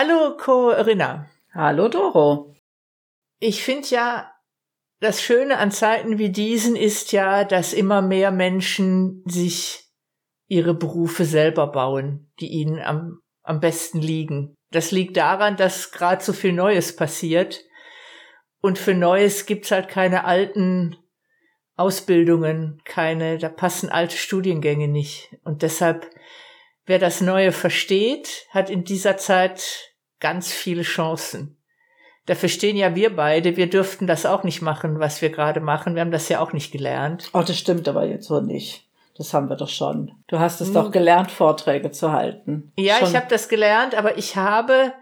Hallo Corinna. Hallo Doro. Ich finde ja, das Schöne an Zeiten wie diesen ist ja, dass immer mehr Menschen sich ihre Berufe selber bauen, die ihnen am, am besten liegen. Das liegt daran, dass gerade so viel Neues passiert. Und für Neues gibt's halt keine alten Ausbildungen, keine, da passen alte Studiengänge nicht. Und deshalb, wer das Neue versteht, hat in dieser Zeit ganz viele Chancen. Da verstehen ja wir beide, wir dürften das auch nicht machen, was wir gerade machen. Wir haben das ja auch nicht gelernt. Oh, das stimmt aber jetzt so nicht. Das haben wir doch schon. Du hast es hm. doch gelernt, Vorträge zu halten. Ja, schon. ich habe das gelernt, aber ich habe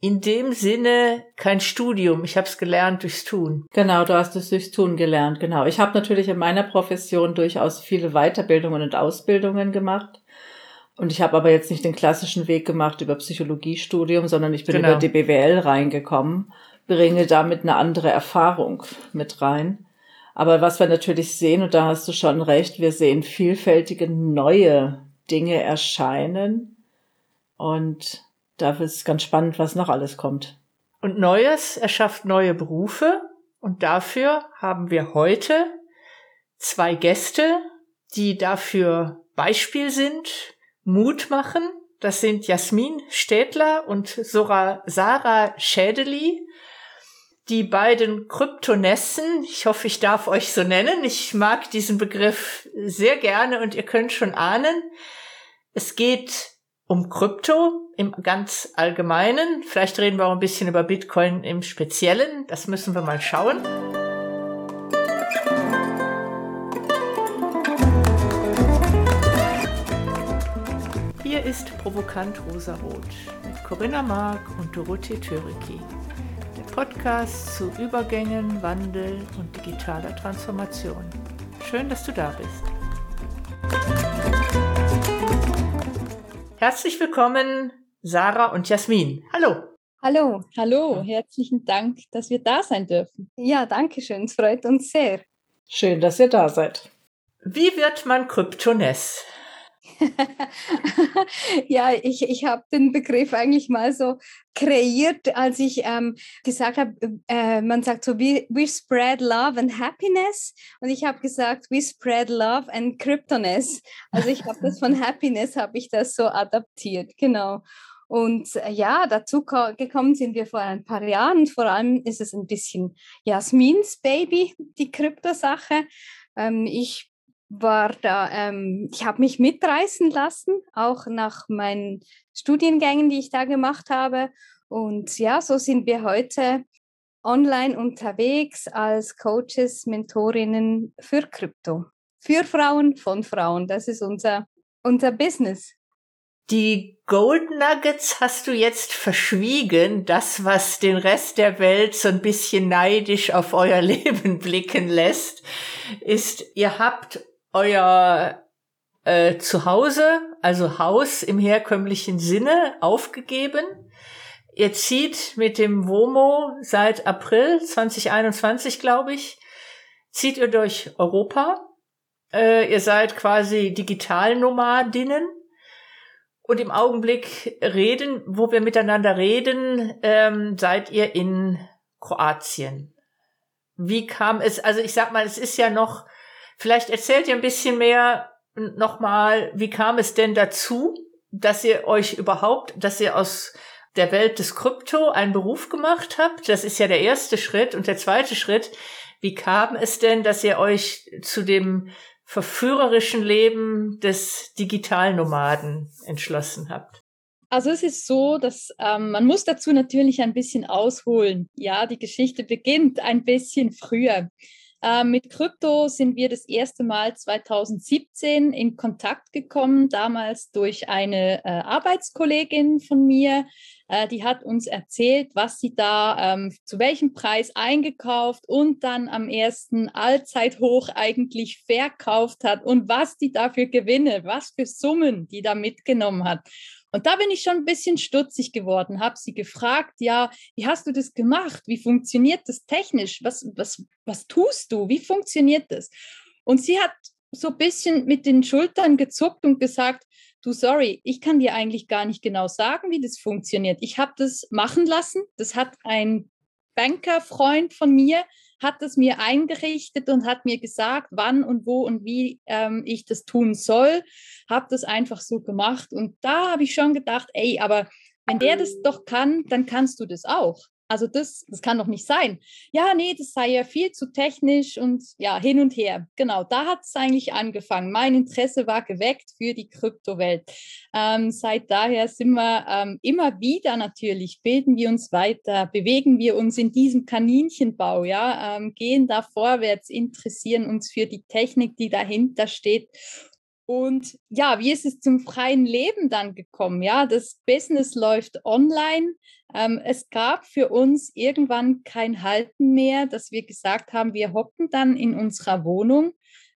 in dem Sinne kein Studium. Ich habe es gelernt durchs Tun. Genau, du hast es durchs Tun gelernt. Genau. Ich habe natürlich in meiner Profession durchaus viele Weiterbildungen und Ausbildungen gemacht. Und ich habe aber jetzt nicht den klassischen Weg gemacht über Psychologiestudium, sondern ich bin genau. über die BWL reingekommen, bringe damit eine andere Erfahrung mit rein. Aber was wir natürlich sehen, und da hast du schon recht, wir sehen vielfältige neue Dinge erscheinen. Und da ist es ganz spannend, was noch alles kommt. Und Neues erschafft neue Berufe. Und dafür haben wir heute zwei Gäste, die dafür Beispiel sind, Mut machen. Das sind Jasmin Städtler und Sora, Sarah Schädeli die beiden Kryptonessen, ich hoffe, ich darf euch so nennen, ich mag diesen Begriff sehr gerne und ihr könnt schon ahnen, es geht um Krypto im ganz allgemeinen. Vielleicht reden wir auch ein bisschen über Bitcoin im Speziellen. Das müssen wir mal schauen. Ist Provokant Rosarot mit Corinna Mark und Dorothee Töriki. Podcast zu Übergängen, Wandel und digitaler Transformation. Schön, dass du da bist. Herzlich willkommen, Sarah und Jasmin. Hallo. Hallo, hallo, herzlichen Dank, dass wir da sein dürfen. Ja, danke schön, es freut uns sehr. Schön, dass ihr da seid. Wie wird man Kryptoness? ja, ich, ich habe den Begriff eigentlich mal so kreiert, als ich ähm, gesagt habe, äh, man sagt so, we, we spread love and happiness. Und ich habe gesagt, we spread love and cryptoness. Also ich habe das von Happiness, habe ich das so adaptiert, genau. Und äh, ja, dazu gekommen sind wir vor ein paar Jahren. Vor allem ist es ein bisschen Jasmins Baby, die Kryptosache. Ähm, ich war da, ähm, ich habe mich mitreißen lassen, auch nach meinen Studiengängen, die ich da gemacht habe. Und ja, so sind wir heute online unterwegs als Coaches, Mentorinnen für Krypto. Für Frauen, von Frauen. Das ist unser, unser Business. Die Gold Nuggets hast du jetzt verschwiegen, das, was den Rest der Welt so ein bisschen neidisch auf euer Leben blicken lässt, ist, ihr habt euer äh, Zuhause, also Haus im herkömmlichen Sinne, aufgegeben. Ihr zieht mit dem WOMO seit April 2021, glaube ich, zieht ihr durch Europa. Äh, ihr seid quasi Digitalnomadinnen. Und im Augenblick reden, wo wir miteinander reden, ähm, seid ihr in Kroatien. Wie kam es, also ich sag mal, es ist ja noch Vielleicht erzählt ihr ein bisschen mehr nochmal, wie kam es denn dazu, dass ihr euch überhaupt, dass ihr aus der Welt des Krypto einen Beruf gemacht habt? Das ist ja der erste Schritt. Und der zweite Schritt, wie kam es denn, dass ihr euch zu dem verführerischen Leben des Digitalnomaden entschlossen habt? Also es ist so, dass ähm, man muss dazu natürlich ein bisschen ausholen. Ja, die Geschichte beginnt ein bisschen früher. Äh, mit Krypto sind wir das erste Mal 2017 in Kontakt gekommen, damals durch eine äh, Arbeitskollegin von mir. Äh, die hat uns erzählt, was sie da ähm, zu welchem Preis eingekauft und dann am ersten Allzeithoch eigentlich verkauft hat und was die dafür Gewinne, was für Summen die da mitgenommen hat. Und da bin ich schon ein bisschen stutzig geworden, habe sie gefragt, ja, wie hast du das gemacht? Wie funktioniert das technisch? Was, was, was tust du? Wie funktioniert das? Und sie hat so ein bisschen mit den Schultern gezuckt und gesagt, du, sorry, ich kann dir eigentlich gar nicht genau sagen, wie das funktioniert. Ich habe das machen lassen. Das hat ein Bankerfreund von mir, hat das mir eingerichtet und hat mir gesagt, wann und wo und wie ähm, ich das tun soll. Habe das einfach so gemacht. Und da habe ich schon gedacht, ey, aber wenn der das doch kann, dann kannst du das auch. Also das, das kann doch nicht sein. Ja, nee, das sei ja viel zu technisch und ja, hin und her. Genau, da hat es eigentlich angefangen. Mein Interesse war geweckt für die Kryptowelt. Ähm, seit daher sind wir ähm, immer wieder natürlich, bilden wir uns weiter, bewegen wir uns in diesem Kaninchenbau, ja, ähm, gehen da vorwärts, interessieren uns für die Technik, die dahinter steht und ja, wie ist es zum freien Leben dann gekommen? Ja, das Business läuft online. Ähm, es gab für uns irgendwann kein Halten mehr, dass wir gesagt haben, wir hocken dann in unserer Wohnung.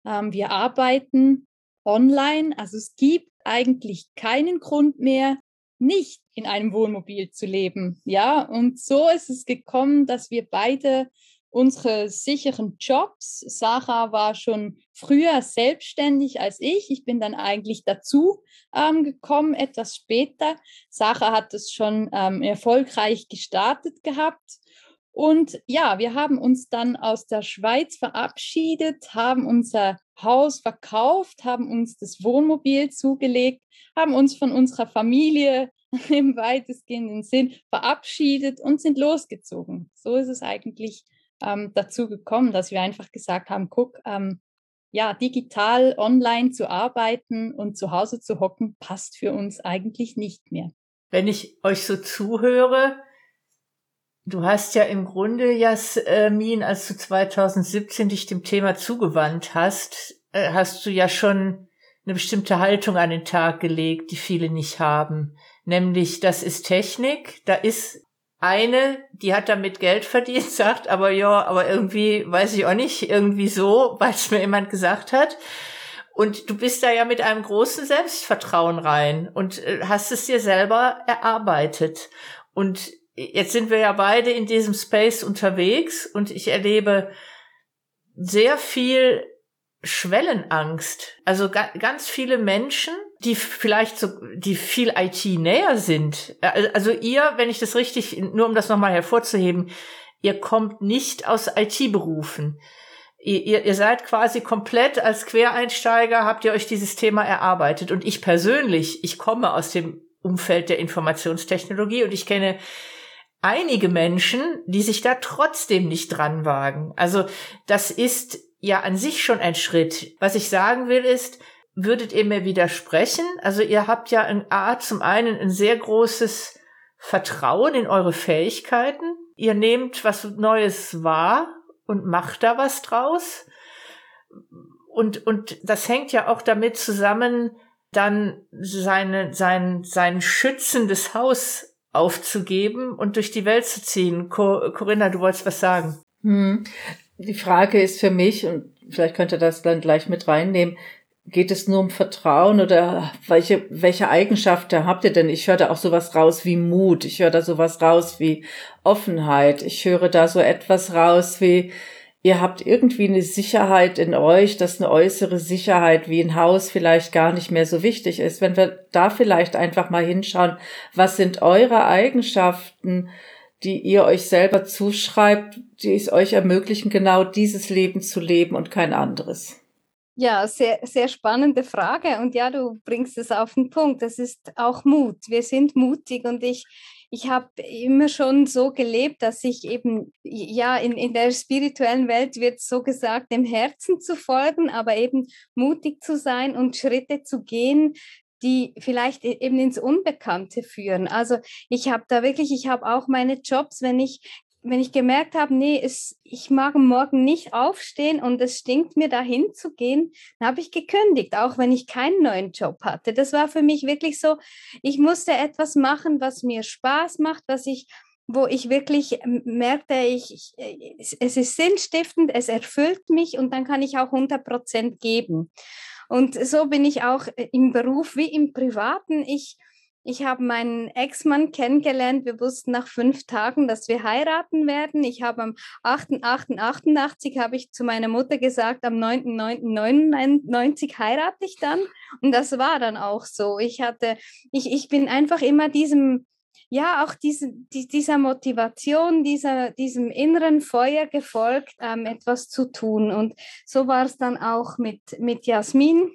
Ähm, wir arbeiten online. Also es gibt eigentlich keinen Grund mehr, nicht in einem Wohnmobil zu leben. Ja, und so ist es gekommen, dass wir beide unsere sicheren Jobs. Sarah war schon früher selbstständig als ich. Ich bin dann eigentlich dazu ähm, gekommen, etwas später. Sarah hat es schon ähm, erfolgreich gestartet gehabt. Und ja, wir haben uns dann aus der Schweiz verabschiedet, haben unser Haus verkauft, haben uns das Wohnmobil zugelegt, haben uns von unserer Familie im weitestgehenden Sinn verabschiedet und sind losgezogen. So ist es eigentlich ähm, dazu gekommen, dass wir einfach gesagt haben, guck, ähm, ja, digital online zu arbeiten und zu Hause zu hocken, passt für uns eigentlich nicht mehr. Wenn ich euch so zuhöre, du hast ja im Grunde, Jasmin, als du 2017 dich dem Thema zugewandt hast, äh, hast du ja schon eine bestimmte Haltung an den Tag gelegt, die viele nicht haben. Nämlich, das ist Technik, da ist eine, die hat damit Geld verdient, sagt, aber ja, aber irgendwie, weiß ich auch nicht, irgendwie so, weil es mir jemand gesagt hat. Und du bist da ja mit einem großen Selbstvertrauen rein und äh, hast es dir selber erarbeitet. Und jetzt sind wir ja beide in diesem Space unterwegs und ich erlebe sehr viel Schwellenangst. Also ga ganz viele Menschen, die vielleicht so, die viel IT näher sind. Also ihr, wenn ich das richtig, nur um das nochmal hervorzuheben, ihr kommt nicht aus IT-Berufen. Ihr, ihr seid quasi komplett als Quereinsteiger, habt ihr euch dieses Thema erarbeitet. Und ich persönlich, ich komme aus dem Umfeld der Informationstechnologie und ich kenne einige Menschen, die sich da trotzdem nicht dran wagen. Also das ist ja an sich schon ein Schritt. Was ich sagen will ist, würdet ihr mir widersprechen? Also ihr habt ja in A zum einen ein sehr großes Vertrauen in eure Fähigkeiten. Ihr nehmt was Neues wahr und macht da was draus. Und, und das hängt ja auch damit zusammen, dann seine, sein, sein schützendes Haus aufzugeben und durch die Welt zu ziehen. Corinna, du wolltest was sagen. Hm. Die Frage ist für mich, und vielleicht könnt ihr das dann gleich mit reinnehmen, geht es nur um Vertrauen oder welche, welche Eigenschaften habt ihr denn? Ich höre da auch sowas raus wie Mut. Ich höre da sowas raus wie Offenheit. Ich höre da so etwas raus wie, ihr habt irgendwie eine Sicherheit in euch, dass eine äußere Sicherheit wie ein Haus vielleicht gar nicht mehr so wichtig ist. Wenn wir da vielleicht einfach mal hinschauen, was sind eure Eigenschaften, die ihr euch selber zuschreibt, die es euch ermöglichen, genau dieses Leben zu leben und kein anderes? Ja, sehr, sehr spannende Frage. Und ja, du bringst es auf den Punkt. Das ist auch Mut. Wir sind mutig und ich, ich habe immer schon so gelebt, dass ich eben, ja, in, in der spirituellen Welt wird so gesagt, dem Herzen zu folgen, aber eben mutig zu sein und Schritte zu gehen, die vielleicht e-, eben ins Unbekannte führen. Also ich habe da wirklich, ich habe auch meine Jobs, wenn ich wenn ich gemerkt habe, nee, es, ich mag morgen nicht aufstehen und es stinkt mir dahin zu gehen, dann habe ich gekündigt, auch wenn ich keinen neuen Job hatte. Das war für mich wirklich so, ich musste etwas machen, was mir Spaß macht, was ich wo ich wirklich merkte, ich, ich, es ist sinnstiftend, es erfüllt mich und dann kann ich auch 100 Prozent geben. Und so bin ich auch im Beruf wie im Privaten. Ich, Ich habe meinen Ex-Mann kennengelernt. Wir wussten nach fünf Tagen, dass wir heiraten werden. Ich habe am 8.8.88 habe ich zu meiner Mutter gesagt, am 9.9.99 heirate ich dann. Und das war dann auch so. Ich hatte, ich, ich bin einfach immer diesem, ja, auch diese, die, dieser Motivation, dieser, diesem inneren Feuer gefolgt, ähm, etwas zu tun. Und so war es dann auch mit, mit Jasmin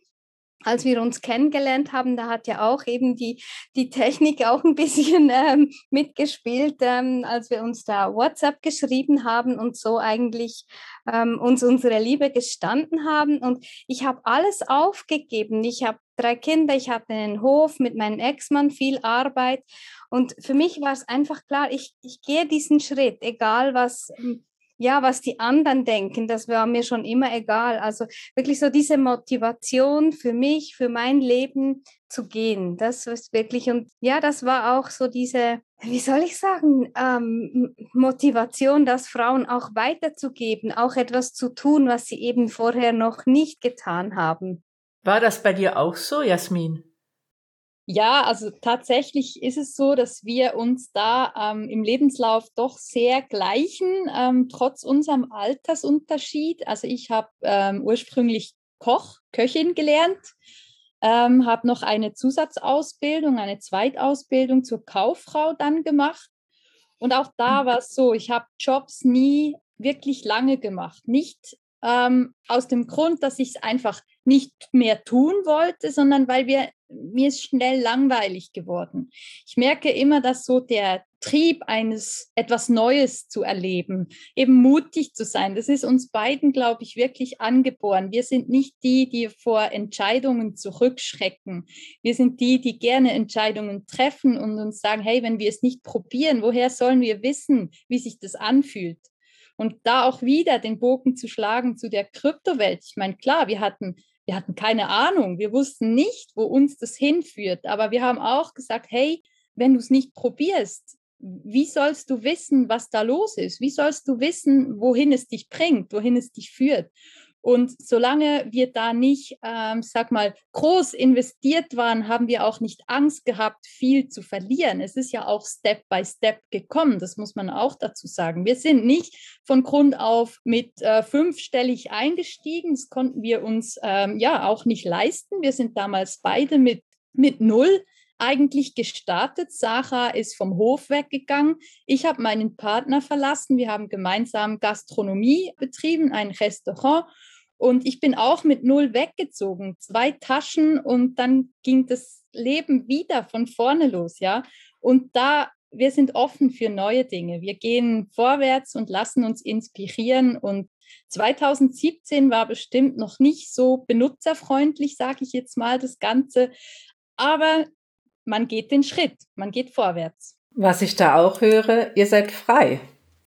als wir uns kennengelernt haben, da hat ja auch eben die, die Technik auch ein bisschen ähm, mitgespielt, ähm, als wir uns da WhatsApp geschrieben haben und so eigentlich ähm, uns unsere Liebe gestanden haben. Und ich habe alles aufgegeben. Ich habe drei Kinder, ich hatte einen Hof mit meinem Ex-Mann, viel Arbeit. Und für mich war es einfach klar, ich, ich gehe diesen Schritt, egal was ja, was die anderen denken, das war mir schon immer egal. Also wirklich so diese Motivation für mich, für mein Leben zu gehen, das ist wirklich, und ja, das war auch so diese, wie soll ich sagen, ähm, Motivation, das Frauen auch weiterzugeben, auch etwas zu tun, was sie eben vorher noch nicht getan haben. War das bei dir auch so, Jasmin? Ja, also tatsächlich ist es so, dass wir uns da ähm, im Lebenslauf doch sehr gleichen, ähm, trotz unserem Altersunterschied. Also ich habe ähm, ursprünglich Koch, Köchin gelernt, ähm, habe noch eine Zusatzausbildung, eine Zweitausbildung zur Kauffrau dann gemacht. Und auch da mhm. war es so, ich habe Jobs nie wirklich lange gemacht. Nicht ähm, aus dem Grund, dass ich es einfach nicht mehr tun wollte, sondern weil wir, mir ist schnell langweilig geworden. Ich merke immer, dass so der Trieb eines etwas Neues zu erleben, eben mutig zu sein, das ist uns beiden, glaube ich, wirklich angeboren. Wir sind nicht die, die vor Entscheidungen zurückschrecken. Wir sind die, die gerne Entscheidungen treffen und uns sagen, hey, wenn wir es nicht probieren, woher sollen wir wissen, wie sich das anfühlt? Und da auch wieder den Bogen zu schlagen zu der Kryptowelt. Ich meine, klar, wir hatten wir hatten keine Ahnung, wir wussten nicht, wo uns das hinführt, aber wir haben auch gesagt, hey, wenn du es nicht probierst, wie sollst du wissen, was da los ist? Wie sollst du wissen, wohin es dich bringt, wohin es dich führt? Und solange wir da nicht, ähm, sag mal, groß investiert waren, haben wir auch nicht Angst gehabt, viel zu verlieren. Es ist ja auch Step by Step gekommen, das muss man auch dazu sagen. Wir sind nicht von Grund auf mit äh, fünfstellig eingestiegen, das konnten wir uns ähm, ja auch nicht leisten. Wir sind damals beide mit, mit null eigentlich gestartet. Sarah ist vom Hof weggegangen. Ich habe meinen Partner verlassen. Wir haben gemeinsam Gastronomie betrieben, ein Restaurant. Und ich bin auch mit null weggezogen, zwei Taschen und dann ging das Leben wieder von vorne los, ja. Und da, wir sind offen für neue Dinge. Wir gehen vorwärts und lassen uns inspirieren. Und 2017 war bestimmt noch nicht so benutzerfreundlich, sage ich jetzt mal, das Ganze. Aber man geht den Schritt, man geht vorwärts. Was ich da auch höre, ihr seid frei.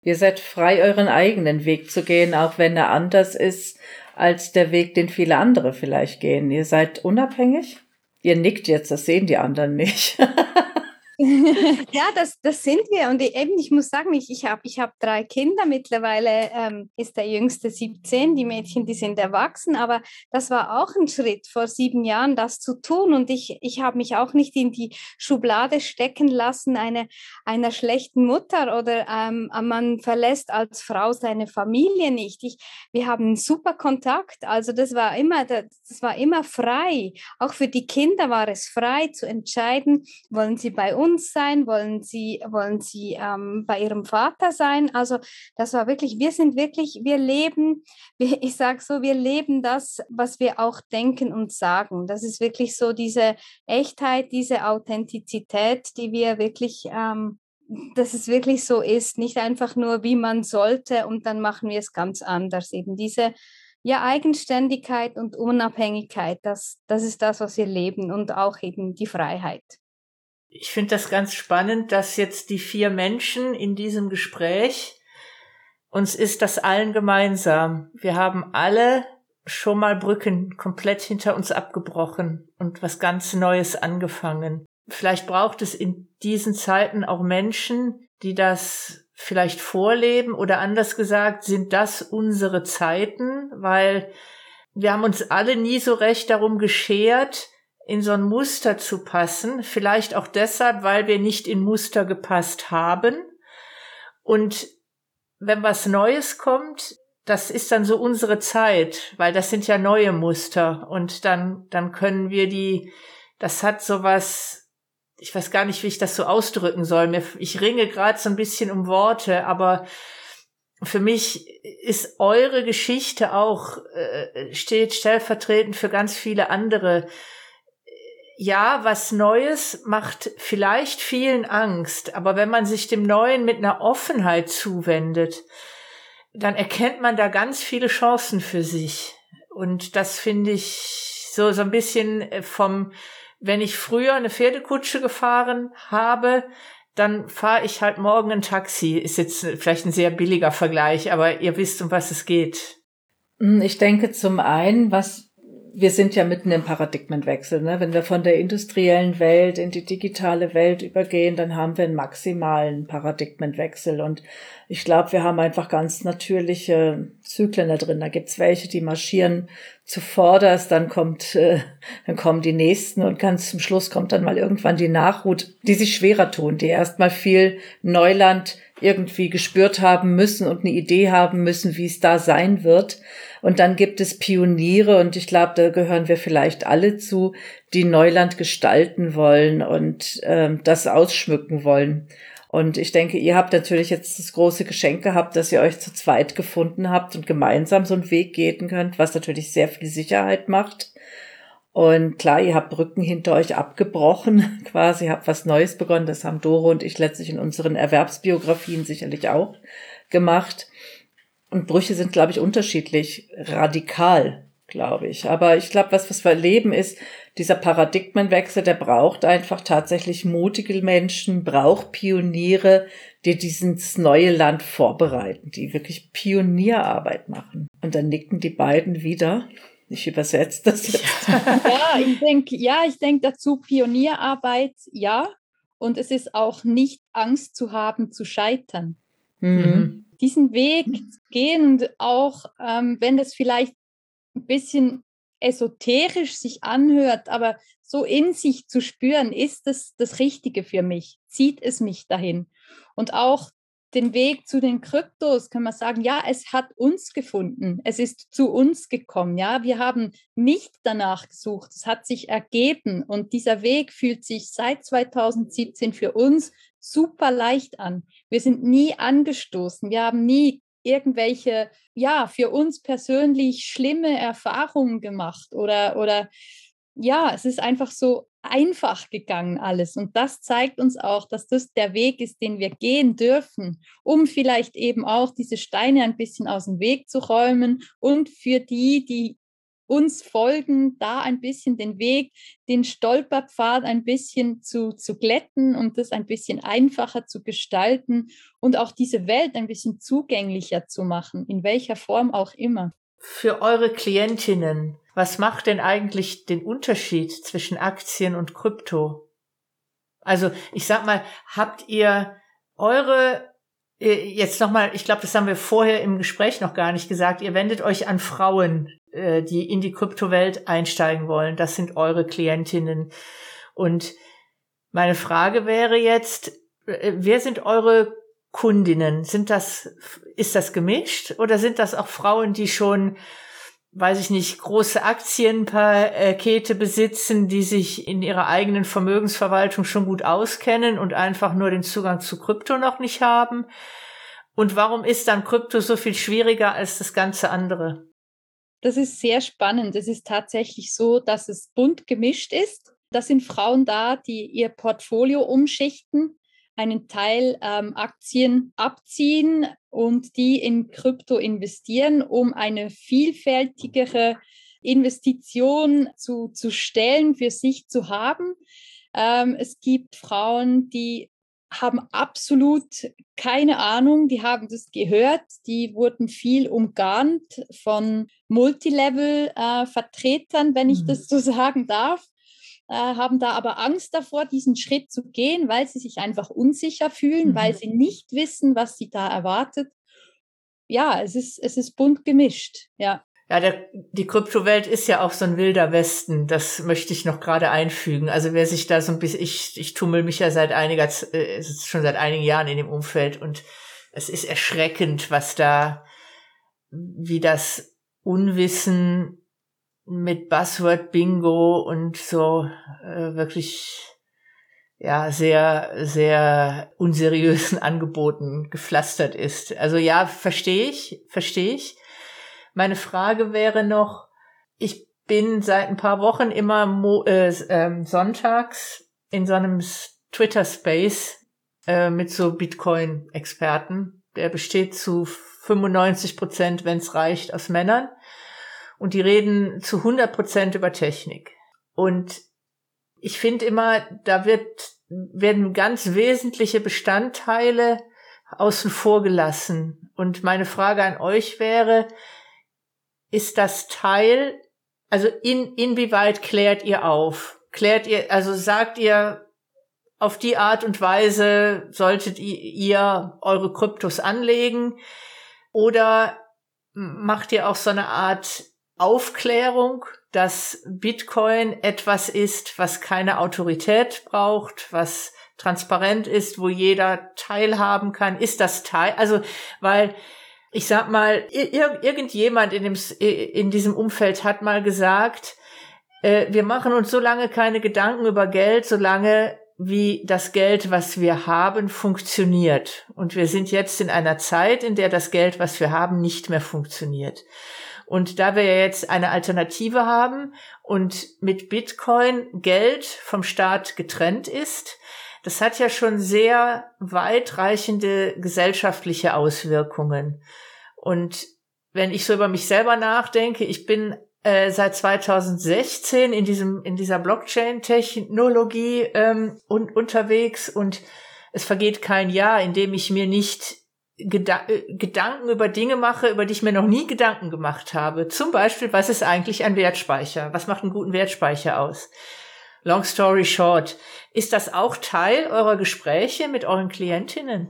Ihr seid frei, euren eigenen Weg zu gehen, auch wenn er anders ist als der Weg, den viele andere vielleicht gehen. Ihr seid unabhängig? Ihr nickt jetzt, das sehen die anderen nicht. ja, das, das sind wir. Und eben, ich muss sagen, ich, ich habe ich hab drei Kinder. Mittlerweile ähm, ist der jüngste 17. Die Mädchen, die sind erwachsen. Aber das war auch ein Schritt vor sieben Jahren, das zu tun. Und ich, ich habe mich auch nicht in die Schublade stecken lassen, eine, einer schlechten Mutter oder ähm, man verlässt als Frau seine Familie nicht. Ich, wir haben einen super Kontakt. Also das war immer, das war immer frei. Auch für die Kinder war es frei zu entscheiden, wollen sie bei uns uns sein? Wollen sie, wollen sie ähm, bei ihrem Vater sein? Also das war wirklich, wir sind wirklich, wir leben, ich sage so, wir leben das, was wir auch denken und sagen. Das ist wirklich so diese Echtheit, diese Authentizität, die wir wirklich ähm, dass es wirklich so ist, nicht einfach nur, wie man sollte und dann machen wir es ganz anders. Eben diese ja, Eigenständigkeit und Unabhängigkeit, das, das ist das, was wir leben und auch eben die Freiheit ich finde das ganz spannend, dass jetzt die vier Menschen in diesem Gespräch, uns ist das allen gemeinsam. Wir haben alle schon mal Brücken komplett hinter uns abgebrochen und was ganz Neues angefangen. Vielleicht braucht es in diesen Zeiten auch Menschen, die das vielleicht vorleben oder anders gesagt, sind das unsere Zeiten, weil wir haben uns alle nie so recht darum geschert, in so ein Muster zu passen. Vielleicht auch deshalb, weil wir nicht in Muster gepasst haben. Und wenn was Neues kommt, das ist dann so unsere Zeit, weil das sind ja neue Muster und dann, dann können wir die, das hat sowas, ich weiß gar nicht, wie ich das so ausdrücken soll. Ich ringe gerade so ein bisschen um Worte, aber für mich ist eure Geschichte auch, äh, steht stellvertretend für ganz viele andere. Ja, was Neues macht vielleicht vielen Angst, aber wenn man sich dem Neuen mit einer Offenheit zuwendet, dann erkennt man da ganz viele Chancen für sich. Und das finde ich so, so ein bisschen äh, vom, wenn ich früher eine Pferdekutsche gefahren habe, dann fahre ich halt morgen ein Taxi. Ist jetzt vielleicht ein sehr billiger Vergleich, aber ihr wisst, um was es geht. Hm, ich denke zum einen, was wir sind ja mitten im Paradigmenwechsel. Ne? Wenn wir von der industriellen Welt in die digitale Welt übergehen, dann haben wir einen maximalen Paradigmenwechsel. Und ich glaube, wir haben einfach ganz natürliche Zyklen da drin. Da gibt's welche, die marschieren zuvorderst, dann kommt, äh, dann kommen die nächsten und ganz zum Schluss kommt dann mal irgendwann die Nachhut, die sich schwerer tun, die erstmal viel Neuland irgendwie gespürt haben müssen und eine Idee haben müssen, wie es da sein wird. Und dann gibt es Pioniere und ich glaube, da gehören wir vielleicht alle zu, die Neuland gestalten wollen und ähm, das ausschmücken wollen. Und ich denke, ihr habt natürlich jetzt das große Geschenk gehabt, dass ihr euch zu zweit gefunden habt und gemeinsam so einen Weg gehen könnt, was natürlich sehr viel Sicherheit macht. Und klar, ihr habt Brücken hinter euch abgebrochen, quasi, habt was Neues begonnen. Das haben Doro und ich letztlich in unseren Erwerbsbiografien sicherlich auch gemacht. Und Brüche sind, glaube ich, unterschiedlich radikal, glaube ich. Aber ich glaube, was, was wir erleben, ist, dieser Paradigmenwechsel, der braucht einfach tatsächlich mutige Menschen, braucht Pioniere, die dieses neue Land vorbereiten, die wirklich Pionierarbeit machen. Und dann nicken die beiden wieder. Ich übersetze das jetzt. Ja, ich denke, ja, ich denke dazu Pionierarbeit, ja. Und es ist auch nicht Angst zu haben, zu scheitern. Mhm diesen Weg gehen und auch ähm, wenn das vielleicht ein bisschen esoterisch sich anhört, aber so in sich zu spüren, ist das das Richtige für mich? Zieht es mich dahin? Und auch den Weg zu den Kryptos kann man sagen, ja, es hat uns gefunden, es ist zu uns gekommen, ja, wir haben nicht danach gesucht, es hat sich ergeben und dieser Weg fühlt sich seit 2017 für uns super leicht an. Wir sind nie angestoßen. Wir haben nie irgendwelche, ja, für uns persönlich schlimme Erfahrungen gemacht oder, oder ja, es ist einfach so einfach gegangen alles. Und das zeigt uns auch, dass das der Weg ist, den wir gehen dürfen, um vielleicht eben auch diese Steine ein bisschen aus dem Weg zu räumen und für die, die uns folgen, da ein bisschen den Weg, den Stolperpfad ein bisschen zu, zu glätten und das ein bisschen einfacher zu gestalten und auch diese Welt ein bisschen zugänglicher zu machen, in welcher Form auch immer. Für eure Klientinnen, was macht denn eigentlich den Unterschied zwischen Aktien und Krypto? Also ich sag mal, habt ihr eure äh, jetzt nochmal, ich glaube, das haben wir vorher im Gespräch noch gar nicht gesagt, ihr wendet euch an Frauen, äh, die in die Kryptowelt einsteigen wollen. Das sind eure Klientinnen. Und meine Frage wäre jetzt, äh, wer sind eure Kundinnen? Sind das, ist das gemischt oder sind das auch Frauen, die schon weiß ich nicht, große Aktienpakete besitzen, die sich in ihrer eigenen Vermögensverwaltung schon gut auskennen und einfach nur den Zugang zu Krypto noch nicht haben? Und warum ist dann Krypto so viel schwieriger als das ganze andere? Das ist sehr spannend. Es ist tatsächlich so, dass es bunt gemischt ist. Da sind Frauen da, die ihr Portfolio umschichten, einen Teil ähm, Aktien abziehen und die in Krypto investieren, um eine vielfältigere Investition zu, zu stellen, für sich zu haben. Ähm, es gibt Frauen, die haben absolut keine Ahnung, die haben das gehört, die wurden viel umgarnt von Multilevel-Vertretern, äh, wenn ich mhm. das so sagen darf äh, haben da aber Angst davor, diesen Schritt zu gehen, weil sie sich einfach unsicher fühlen, mhm. weil sie nicht wissen, was sie da erwartet. Ja, es ist, es ist bunt gemischt, ja. Ja, der, die Kryptowelt ist ja auch so ein wilder Westen. Das möchte ich noch gerade einfügen. Also wer sich da so ein bisschen, ich, ich tummel mich ja seit einiger, äh, schon seit einigen Jahren in dem Umfeld und es ist erschreckend, was da, wie das Unwissen mit Buzzword Bingo und so äh, wirklich ja sehr sehr unseriösen Angeboten gepflastert ist. Also ja, verstehe ich, verstehe ich. Meine Frage wäre noch, ich bin seit ein paar Wochen immer mo äh, äh, sonntags in so einem Twitter Space äh, mit so Bitcoin Experten. Der besteht zu 95 Prozent, wenn es reicht, aus Männern. Und die reden zu 100 Prozent über Technik. Und ich finde immer, da wird, werden ganz wesentliche Bestandteile außen vor gelassen. Und meine Frage an euch wäre, ist das Teil, also in, inwieweit klärt ihr auf? Klärt ihr, also sagt ihr, auf die Art und Weise solltet ihr eure Kryptos anlegen? Oder macht ihr auch so eine Art Aufklärung, dass Bitcoin etwas ist, was keine Autorität braucht, was transparent ist, wo jeder teilhaben kann? Ist das Teil? Also, weil ich sag mal, ir irgendjemand in, dem, in diesem Umfeld hat mal gesagt, äh, wir machen uns so lange keine Gedanken über Geld, solange wie das Geld, was wir haben, funktioniert. Und wir sind jetzt in einer Zeit, in der das Geld, was wir haben, nicht mehr funktioniert. Und da wir jetzt eine Alternative haben und mit Bitcoin Geld vom Staat getrennt ist, das hat ja schon sehr weitreichende gesellschaftliche Auswirkungen. Und wenn ich so über mich selber nachdenke, ich bin äh, seit 2016 in diesem in dieser Blockchain-Technologie ähm, un unterwegs und es vergeht kein Jahr, in dem ich mir nicht Geda äh, Gedanken über Dinge mache, über die ich mir noch nie Gedanken gemacht habe. Zum Beispiel, was ist eigentlich ein Wertspeicher? Was macht einen guten Wertspeicher aus? Long story short, ist das auch Teil eurer Gespräche mit euren Klientinnen?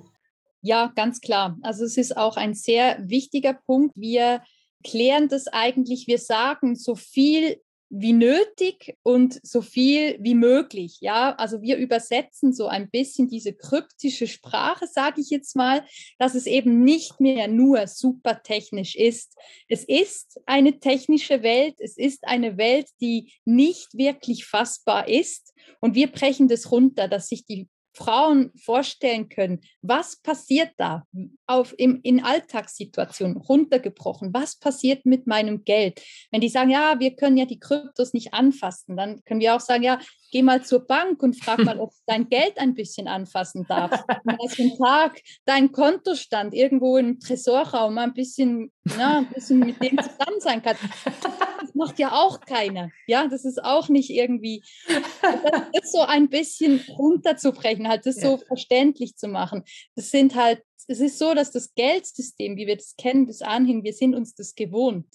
Ja, ganz klar. Also es ist auch ein sehr wichtiger Punkt. Wir klären das eigentlich, wir sagen so viel wie nötig und so viel wie möglich. Ja, also wir übersetzen so ein bisschen diese kryptische Sprache, sage ich jetzt mal, dass es eben nicht mehr nur super technisch ist. Es ist eine technische Welt, es ist eine Welt, die nicht wirklich fassbar ist und wir brechen das runter, dass sich die Frauen vorstellen können, was passiert da auf, im, in Alltagssituationen runtergebrochen, was passiert mit meinem Geld? Wenn die sagen, ja, wir können ja die Kryptos nicht anfassen, dann können wir auch sagen, ja, geh mal zur Bank und frag mal, ob dein Geld ein bisschen anfassen darf. Dass ein Tag dein Kontostand irgendwo im Tresorraum ein bisschen, ja, ein bisschen mit dem zusammen sein kann. Das macht ja auch keiner. Ja, das ist auch nicht irgendwie, das ist so ein bisschen runterzubrechen, halt das ja. so verständlich zu machen. Das sind halt, es ist so, dass das Geldsystem, wie wir das kennen bis anhin, wir sind uns das gewohnt.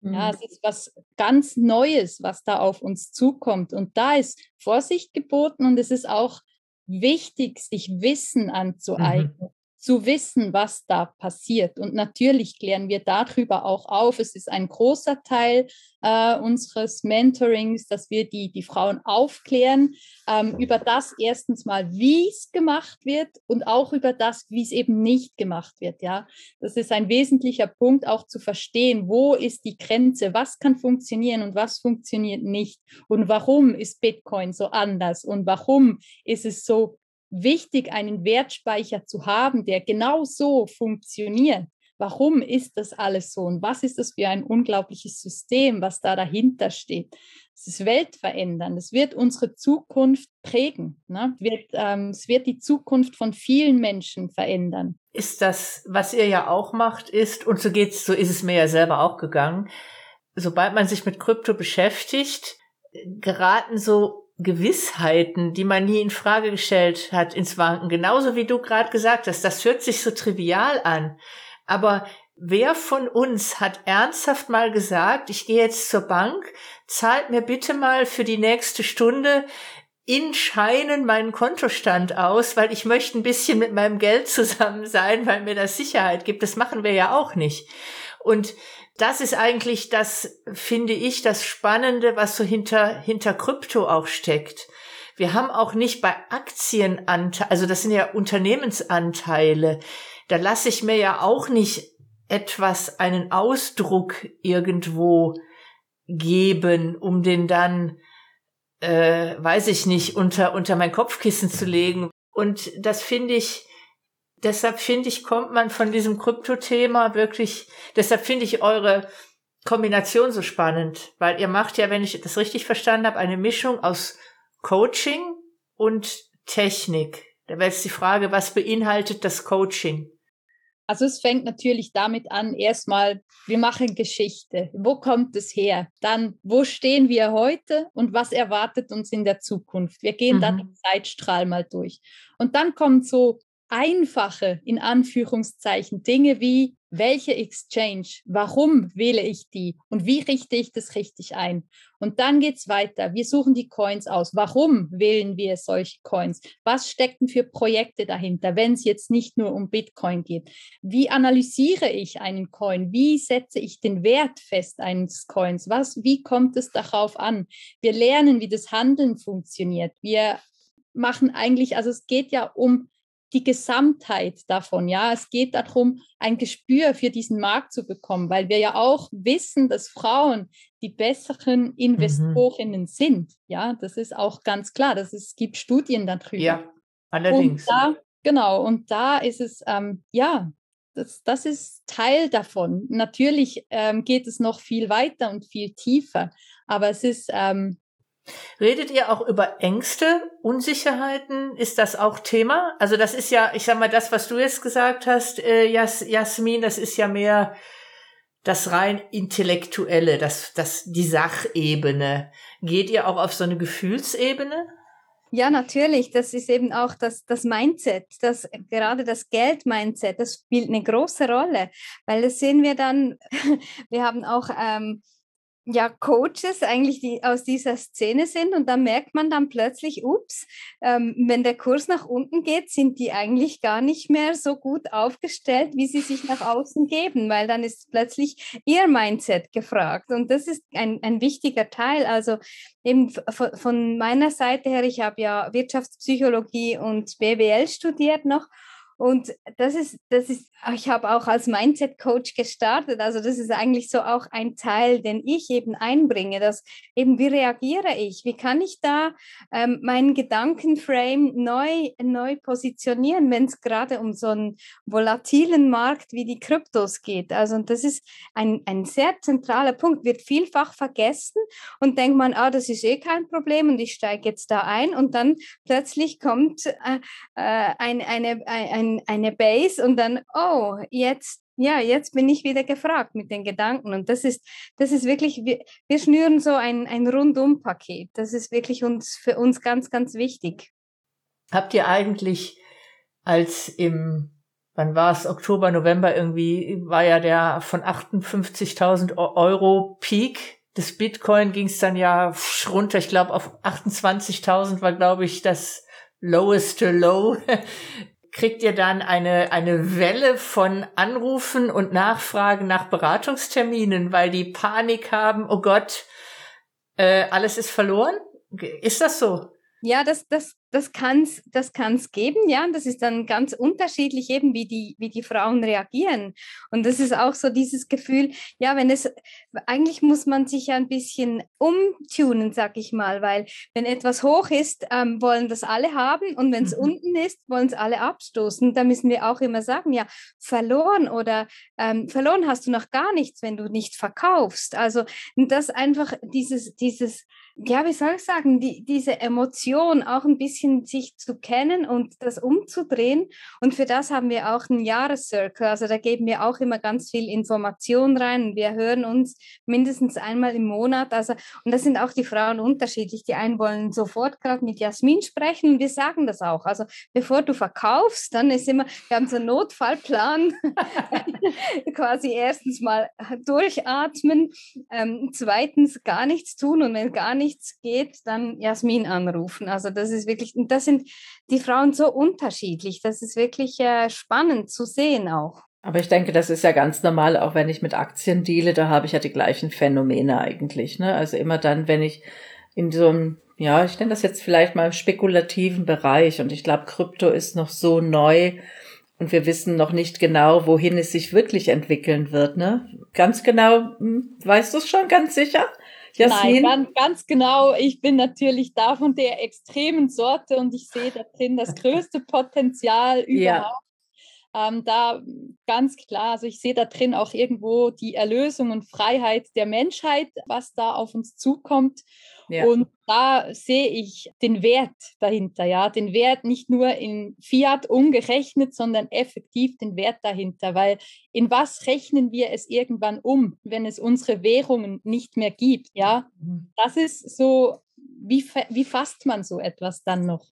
Ja, mhm. es ist was ganz Neues, was da auf uns zukommt. Und da ist Vorsicht geboten und es ist auch wichtig, sich Wissen anzueignen. Mhm zu wissen, was da passiert. Und natürlich klären wir darüber auch auf. Es ist ein großer Teil äh, unseres Mentorings, dass wir die, die Frauen aufklären ähm, über das erstens mal, wie es gemacht wird und auch über das, wie es eben nicht gemacht wird. Ja, das ist ein wesentlicher Punkt, auch zu verstehen, wo ist die Grenze, was kann funktionieren und was funktioniert nicht und warum ist Bitcoin so anders und warum ist es so wichtig, einen Wertspeicher zu haben, der genau so funktioniert. Warum ist das alles so und was ist das für ein unglaubliches System, was da dahinter steht? Es ist weltverändernd, es wird unsere Zukunft prägen, ne? wird, ähm, es wird die Zukunft von vielen Menschen verändern. Ist das, was ihr ja auch macht, ist, und so geht's, so ist es mir ja selber auch gegangen, sobald man sich mit Krypto beschäftigt, geraten so Gewissheiten, die man nie in Frage gestellt hat, ins Wanken. Genauso wie du gerade gesagt hast, das hört sich so trivial an. Aber wer von uns hat ernsthaft mal gesagt, ich gehe jetzt zur Bank, zahlt mir bitte mal für die nächste Stunde in Scheinen meinen Kontostand aus, weil ich möchte ein bisschen mit meinem Geld zusammen sein, weil mir das Sicherheit gibt. Das machen wir ja auch nicht. Und das ist eigentlich das, finde ich, das Spannende, was so hinter, hinter Krypto auch steckt. Wir haben auch nicht bei Aktienanteilen, also das sind ja Unternehmensanteile, da lasse ich mir ja auch nicht etwas, einen Ausdruck irgendwo geben, um den dann, äh, weiß ich nicht, unter, unter mein Kopfkissen zu legen. Und das finde ich, deshalb finde ich, kommt man von diesem Kryptothema wirklich, deshalb finde ich eure Kombination so spannend, weil ihr macht ja, wenn ich das richtig verstanden habe, eine Mischung aus Coaching und Technik. Da wäre jetzt die Frage, was beinhaltet das Coaching? Also es fängt natürlich damit an, erstmal, wir machen Geschichte. Wo kommt es her? Dann, wo stehen wir heute und was erwartet uns in der Zukunft? Wir gehen mhm. dann den Zeitstrahl mal durch. Und dann kommt so einfache, in Anführungszeichen, Dinge wie, welche Exchange, warum wähle ich die und wie richte ich das richtig ein? Und dann geht's weiter. Wir suchen die Coins aus. Warum wählen wir solche Coins? Was stecken für Projekte dahinter, wenn es jetzt nicht nur um Bitcoin geht? Wie analysiere ich einen Coin? Wie setze ich den Wert fest eines Coins? Was, wie kommt es darauf an? Wir lernen, wie das Handeln funktioniert. Wir machen eigentlich, also es geht ja um die Gesamtheit davon. Ja, es geht darum, ein Gespür für diesen Markt zu bekommen, weil wir ja auch wissen, dass Frauen die besseren mhm. Investorinnen mhm. sind. Ja, das ist auch ganz klar. Das ist, es gibt Studien darüber. Ja, allerdings. Und da, genau, und da ist es, ähm, ja, das, das ist Teil davon. Natürlich ähm, geht es noch viel weiter und viel tiefer, aber es ist, ähm, Redet ihr auch über Ängste, Unsicherheiten? Ist das auch Thema? Also das ist ja, ich sag mal, das, was du jetzt gesagt hast, äh, Jas Jasmin, das ist ja mehr das rein intellektuelle, das, das, die Sachebene. Geht ihr auch auf so eine Gefühlsebene? Ja, natürlich. Das ist eben auch das, das Mindset, das, gerade das Geld-Mindset, das spielt eine große Rolle, weil das sehen wir dann, wir haben auch ähm, ja, Coaches eigentlich, die aus dieser Szene sind und dann merkt man dann plötzlich, ups, ähm, wenn der Kurs nach unten geht, sind die eigentlich gar nicht mehr so gut aufgestellt, wie sie sich nach außen geben, weil dann ist plötzlich ihr Mindset gefragt und das ist ein, ein wichtiger Teil. Also eben von meiner Seite her, ich habe ja Wirtschaftspsychologie und BWL studiert noch und das ist, das ist, ich habe auch als Mindset-Coach gestartet. Also das ist eigentlich so auch ein Teil, den ich eben einbringe, dass eben, wie reagiere ich? Wie kann ich da ähm, meinen Gedankenframe neu, neu positionieren, wenn es gerade um so einen volatilen Markt wie die Kryptos geht? Also und das ist ein, ein sehr zentraler Punkt, wird vielfach vergessen und denkt man, ah, das ist eh kein Problem und ich steige jetzt da ein und dann plötzlich kommt äh, äh, ein, eine, ein, ein, eine Base und dann, oh, jetzt, ja, jetzt bin ich wieder gefragt mit den Gedanken. Und das ist, das ist wirklich, wir, wir schnüren so ein, ein Rundum-Paket. Das ist wirklich uns, für uns ganz, ganz wichtig. Habt ihr eigentlich als im, wann war es, Oktober, November irgendwie, war ja der von 58.000 Euro Peak des Bitcoin ging es dann ja runter, ich glaube auf 28.000 war, glaube ich, das lowest low kriegt ihr dann eine, eine Welle von Anrufen und Nachfragen nach Beratungsterminen, weil die Panik haben, oh Gott, äh, alles ist verloren? Ist das so? Ja, das, das, das kann es das kann's geben, ja. Das ist dann ganz unterschiedlich eben, wie die, wie die Frauen reagieren. Und das ist auch so dieses Gefühl, ja, wenn es, eigentlich muss man sich ja ein bisschen umtunen, sag ich mal, weil wenn etwas hoch ist, ähm, wollen das alle haben und wenn es mhm. unten ist, wollen es alle abstoßen. Da müssen wir auch immer sagen, ja, verloren oder ähm, verloren hast du noch gar nichts, wenn du nicht verkaufst. Also das einfach dieses, dieses, ja, wie soll ich sagen, die, diese Emotion auch ein bisschen sich zu kennen und das umzudrehen. Und für das haben wir auch einen Jahrescircle. Also da geben wir auch immer ganz viel Information rein. Wir hören uns mindestens einmal im Monat. Also, und da sind auch die Frauen unterschiedlich. Die einen wollen sofort gerade mit Jasmin sprechen und wir sagen das auch. Also bevor du verkaufst, dann ist immer, wir haben so einen Notfallplan. Quasi erstens mal durchatmen, ähm, zweitens gar nichts tun und wenn gar nichts nichts geht, dann Jasmin anrufen. Also das ist wirklich, das sind die Frauen so unterschiedlich. Das ist wirklich äh, spannend zu sehen auch. Aber ich denke, das ist ja ganz normal, auch wenn ich mit Aktien deale, da habe ich ja die gleichen Phänomene eigentlich. Ne? Also immer dann, wenn ich in so einem, ja, ich nenne das jetzt vielleicht mal im spekulativen Bereich und ich glaube, Krypto ist noch so neu und wir wissen noch nicht genau, wohin es sich wirklich entwickeln wird. Ne? Ganz genau, hm, weißt du es schon ganz sicher? Jasmin? Nein, ganz, ganz genau. Ich bin natürlich da von der extremen Sorte und ich sehe da drin das größte Potenzial überhaupt. Ja. Ähm, da ganz klar, also ich sehe da drin auch irgendwo die Erlösung und Freiheit der Menschheit, was da auf uns zukommt. Ja. Und da sehe ich den Wert dahinter, ja, den Wert nicht nur in Fiat umgerechnet, sondern effektiv den Wert dahinter, weil in was rechnen wir es irgendwann um, wenn es unsere Währungen nicht mehr gibt, ja? Mhm. Das ist so, wie, wie fasst man so etwas dann noch?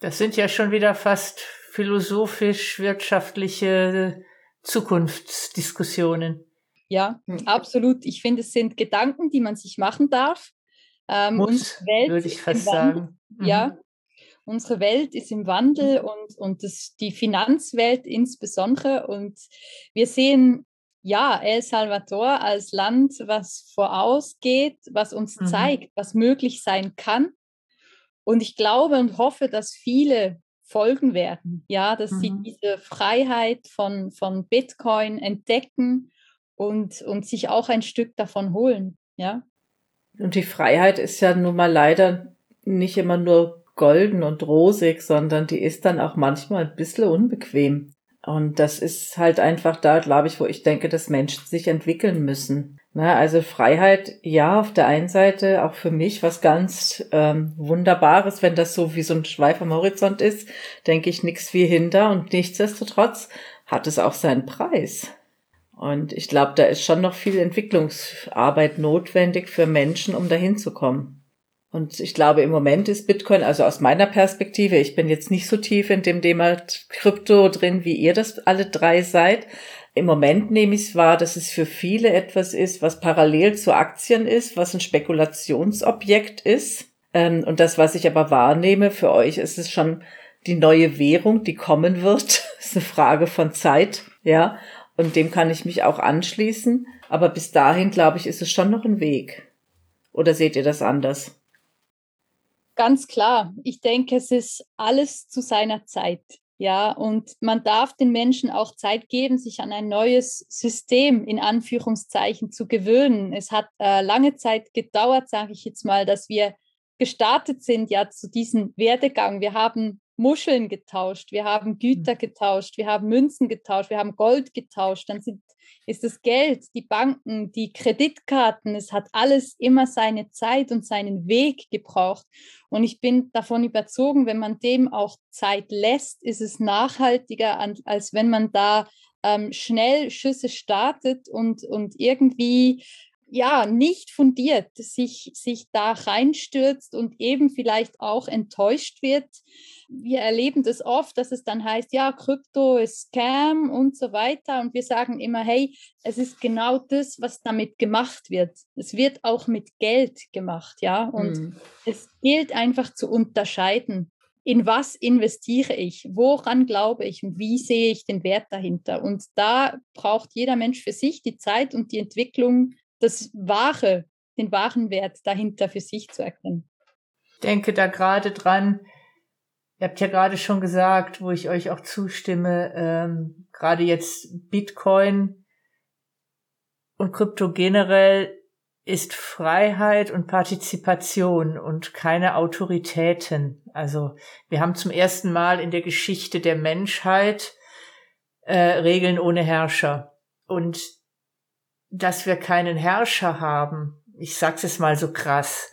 Das sind ja schon wieder fast philosophisch-wirtschaftliche Zukunftsdiskussionen. Ja, hm. absolut. Ich finde, es sind Gedanken, die man sich machen darf. Ähm, Muss, würde ich fast sagen. Mhm. Ja, unsere Welt ist im Wandel und, und das, die Finanzwelt insbesondere. Und wir sehen ja El Salvador als Land, was vorausgeht, was uns mhm. zeigt, was möglich sein kann. Und ich glaube und hoffe, dass viele folgen werden, ja, dass mhm. sie diese Freiheit von, von Bitcoin entdecken und, und sich auch ein Stück davon holen, ja. Und die Freiheit ist ja nun mal leider nicht immer nur golden und rosig, sondern die ist dann auch manchmal ein bisschen unbequem. Und das ist halt einfach da, glaube ich, wo ich denke, dass Menschen sich entwickeln müssen. Na, also Freiheit, ja, auf der einen Seite auch für mich was ganz ähm, Wunderbares, wenn das so wie so ein Schweif am Horizont ist, denke ich nichts wie hinter und nichtsdestotrotz hat es auch seinen Preis. Und ich glaube, da ist schon noch viel Entwicklungsarbeit notwendig für Menschen, um dahin zu kommen. Und ich glaube, im Moment ist Bitcoin, also aus meiner Perspektive, ich bin jetzt nicht so tief in dem Thema Krypto drin, wie ihr das alle drei seid, im Moment nehme ich es wahr, dass es für viele etwas ist, was parallel zu Aktien ist, was ein Spekulationsobjekt ist. Ähm, und das, was ich aber wahrnehme, für euch ist es schon die neue Währung, die kommen wird. das ist eine Frage von Zeit, ja. Und dem kann ich mich auch anschließen. Aber bis dahin, glaube ich, ist es schon noch ein Weg. Oder seht ihr das anders? Ganz klar. Ich denke, es ist alles zu seiner Zeit. Ja, und man darf den Menschen auch Zeit geben, sich an ein neues System in Anführungszeichen zu gewöhnen. Es hat äh, lange Zeit gedauert, sage ich jetzt mal, dass wir gestartet sind ja zu diesem Werdegang. Wir haben Muscheln getauscht, wir haben Güter mhm. getauscht, wir haben Münzen getauscht, wir haben Gold getauscht. Dann sind, ist das Geld, die Banken, die Kreditkarten, es hat alles immer seine Zeit und seinen Weg gebraucht. Und ich bin davon überzogen, wenn man dem auch Zeit lässt, ist es nachhaltiger, als wenn man da ähm, schnell Schüsse startet und, und irgendwie ja, nicht fundiert sich, sich da reinstürzt und eben vielleicht auch enttäuscht wird. Wir erleben das oft, dass es dann heißt, ja, Krypto ist Scam und so weiter. Und wir sagen immer, hey, es ist genau das, was damit gemacht wird. Es wird auch mit Geld gemacht, ja. Und mhm. es gilt einfach zu unterscheiden. In was investiere ich? Woran glaube ich? Und wie sehe ich den Wert dahinter? Und da braucht jeder Mensch für sich die Zeit und die Entwicklung, das Wahre, den wahren Wert dahinter für sich zu erkennen. Ich denke da gerade dran, ihr habt ja gerade schon gesagt, wo ich euch auch zustimme, ähm, gerade jetzt Bitcoin und Krypto generell ist Freiheit und Partizipation und keine Autoritäten. Also wir haben zum ersten Mal in der Geschichte der Menschheit äh, Regeln ohne Herrscher. Und dass wir keinen Herrscher haben. Ich sag's jetzt mal so krass.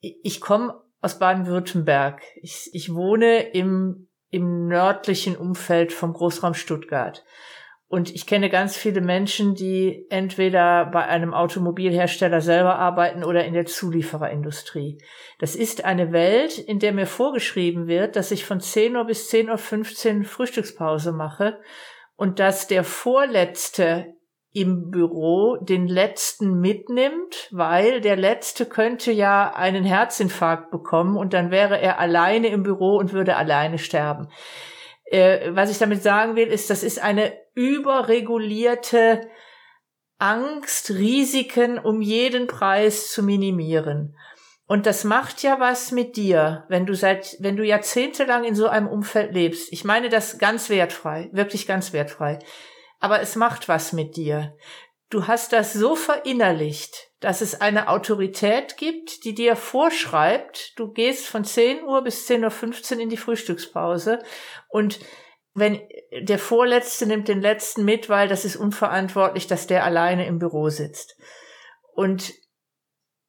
Ich komme aus Baden-Württemberg. Ich, ich wohne im, im nördlichen Umfeld vom Großraum Stuttgart. Und ich kenne ganz viele Menschen, die entweder bei einem Automobilhersteller selber arbeiten oder in der Zuliefererindustrie. Das ist eine Welt, in der mir vorgeschrieben wird, dass ich von 10 Uhr bis 10.15 Uhr Frühstückspause mache und dass der vorletzte im Büro den letzten mitnimmt, weil der letzte könnte ja einen Herzinfarkt bekommen und dann wäre er alleine im Büro und würde alleine sterben. Äh, was ich damit sagen will, ist, das ist eine überregulierte Angst, Risiken um jeden Preis zu minimieren. Und das macht ja was mit dir, wenn du seit, wenn du jahrzehntelang in so einem Umfeld lebst. Ich meine das ganz wertfrei, wirklich ganz wertfrei. Aber es macht was mit dir. Du hast das so verinnerlicht, dass es eine Autorität gibt, die dir vorschreibt, du gehst von 10 Uhr bis 10.15 Uhr in die Frühstückspause und wenn der Vorletzte nimmt den Letzten mit, weil das ist unverantwortlich, dass der alleine im Büro sitzt. Und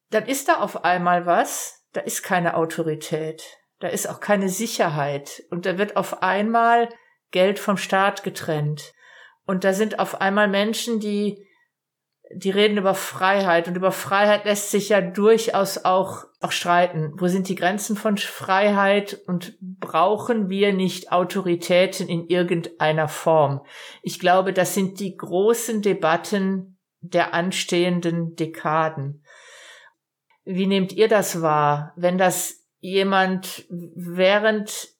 dann ist da auf einmal was, da ist keine Autorität, da ist auch keine Sicherheit und da wird auf einmal Geld vom Staat getrennt. Und da sind auf einmal Menschen, die die reden über Freiheit und über Freiheit lässt sich ja durchaus auch, auch streiten. Wo sind die Grenzen von Freiheit und brauchen wir nicht Autoritäten in irgendeiner Form? Ich glaube, das sind die großen Debatten der anstehenden Dekaden. Wie nehmt ihr das wahr, wenn das jemand während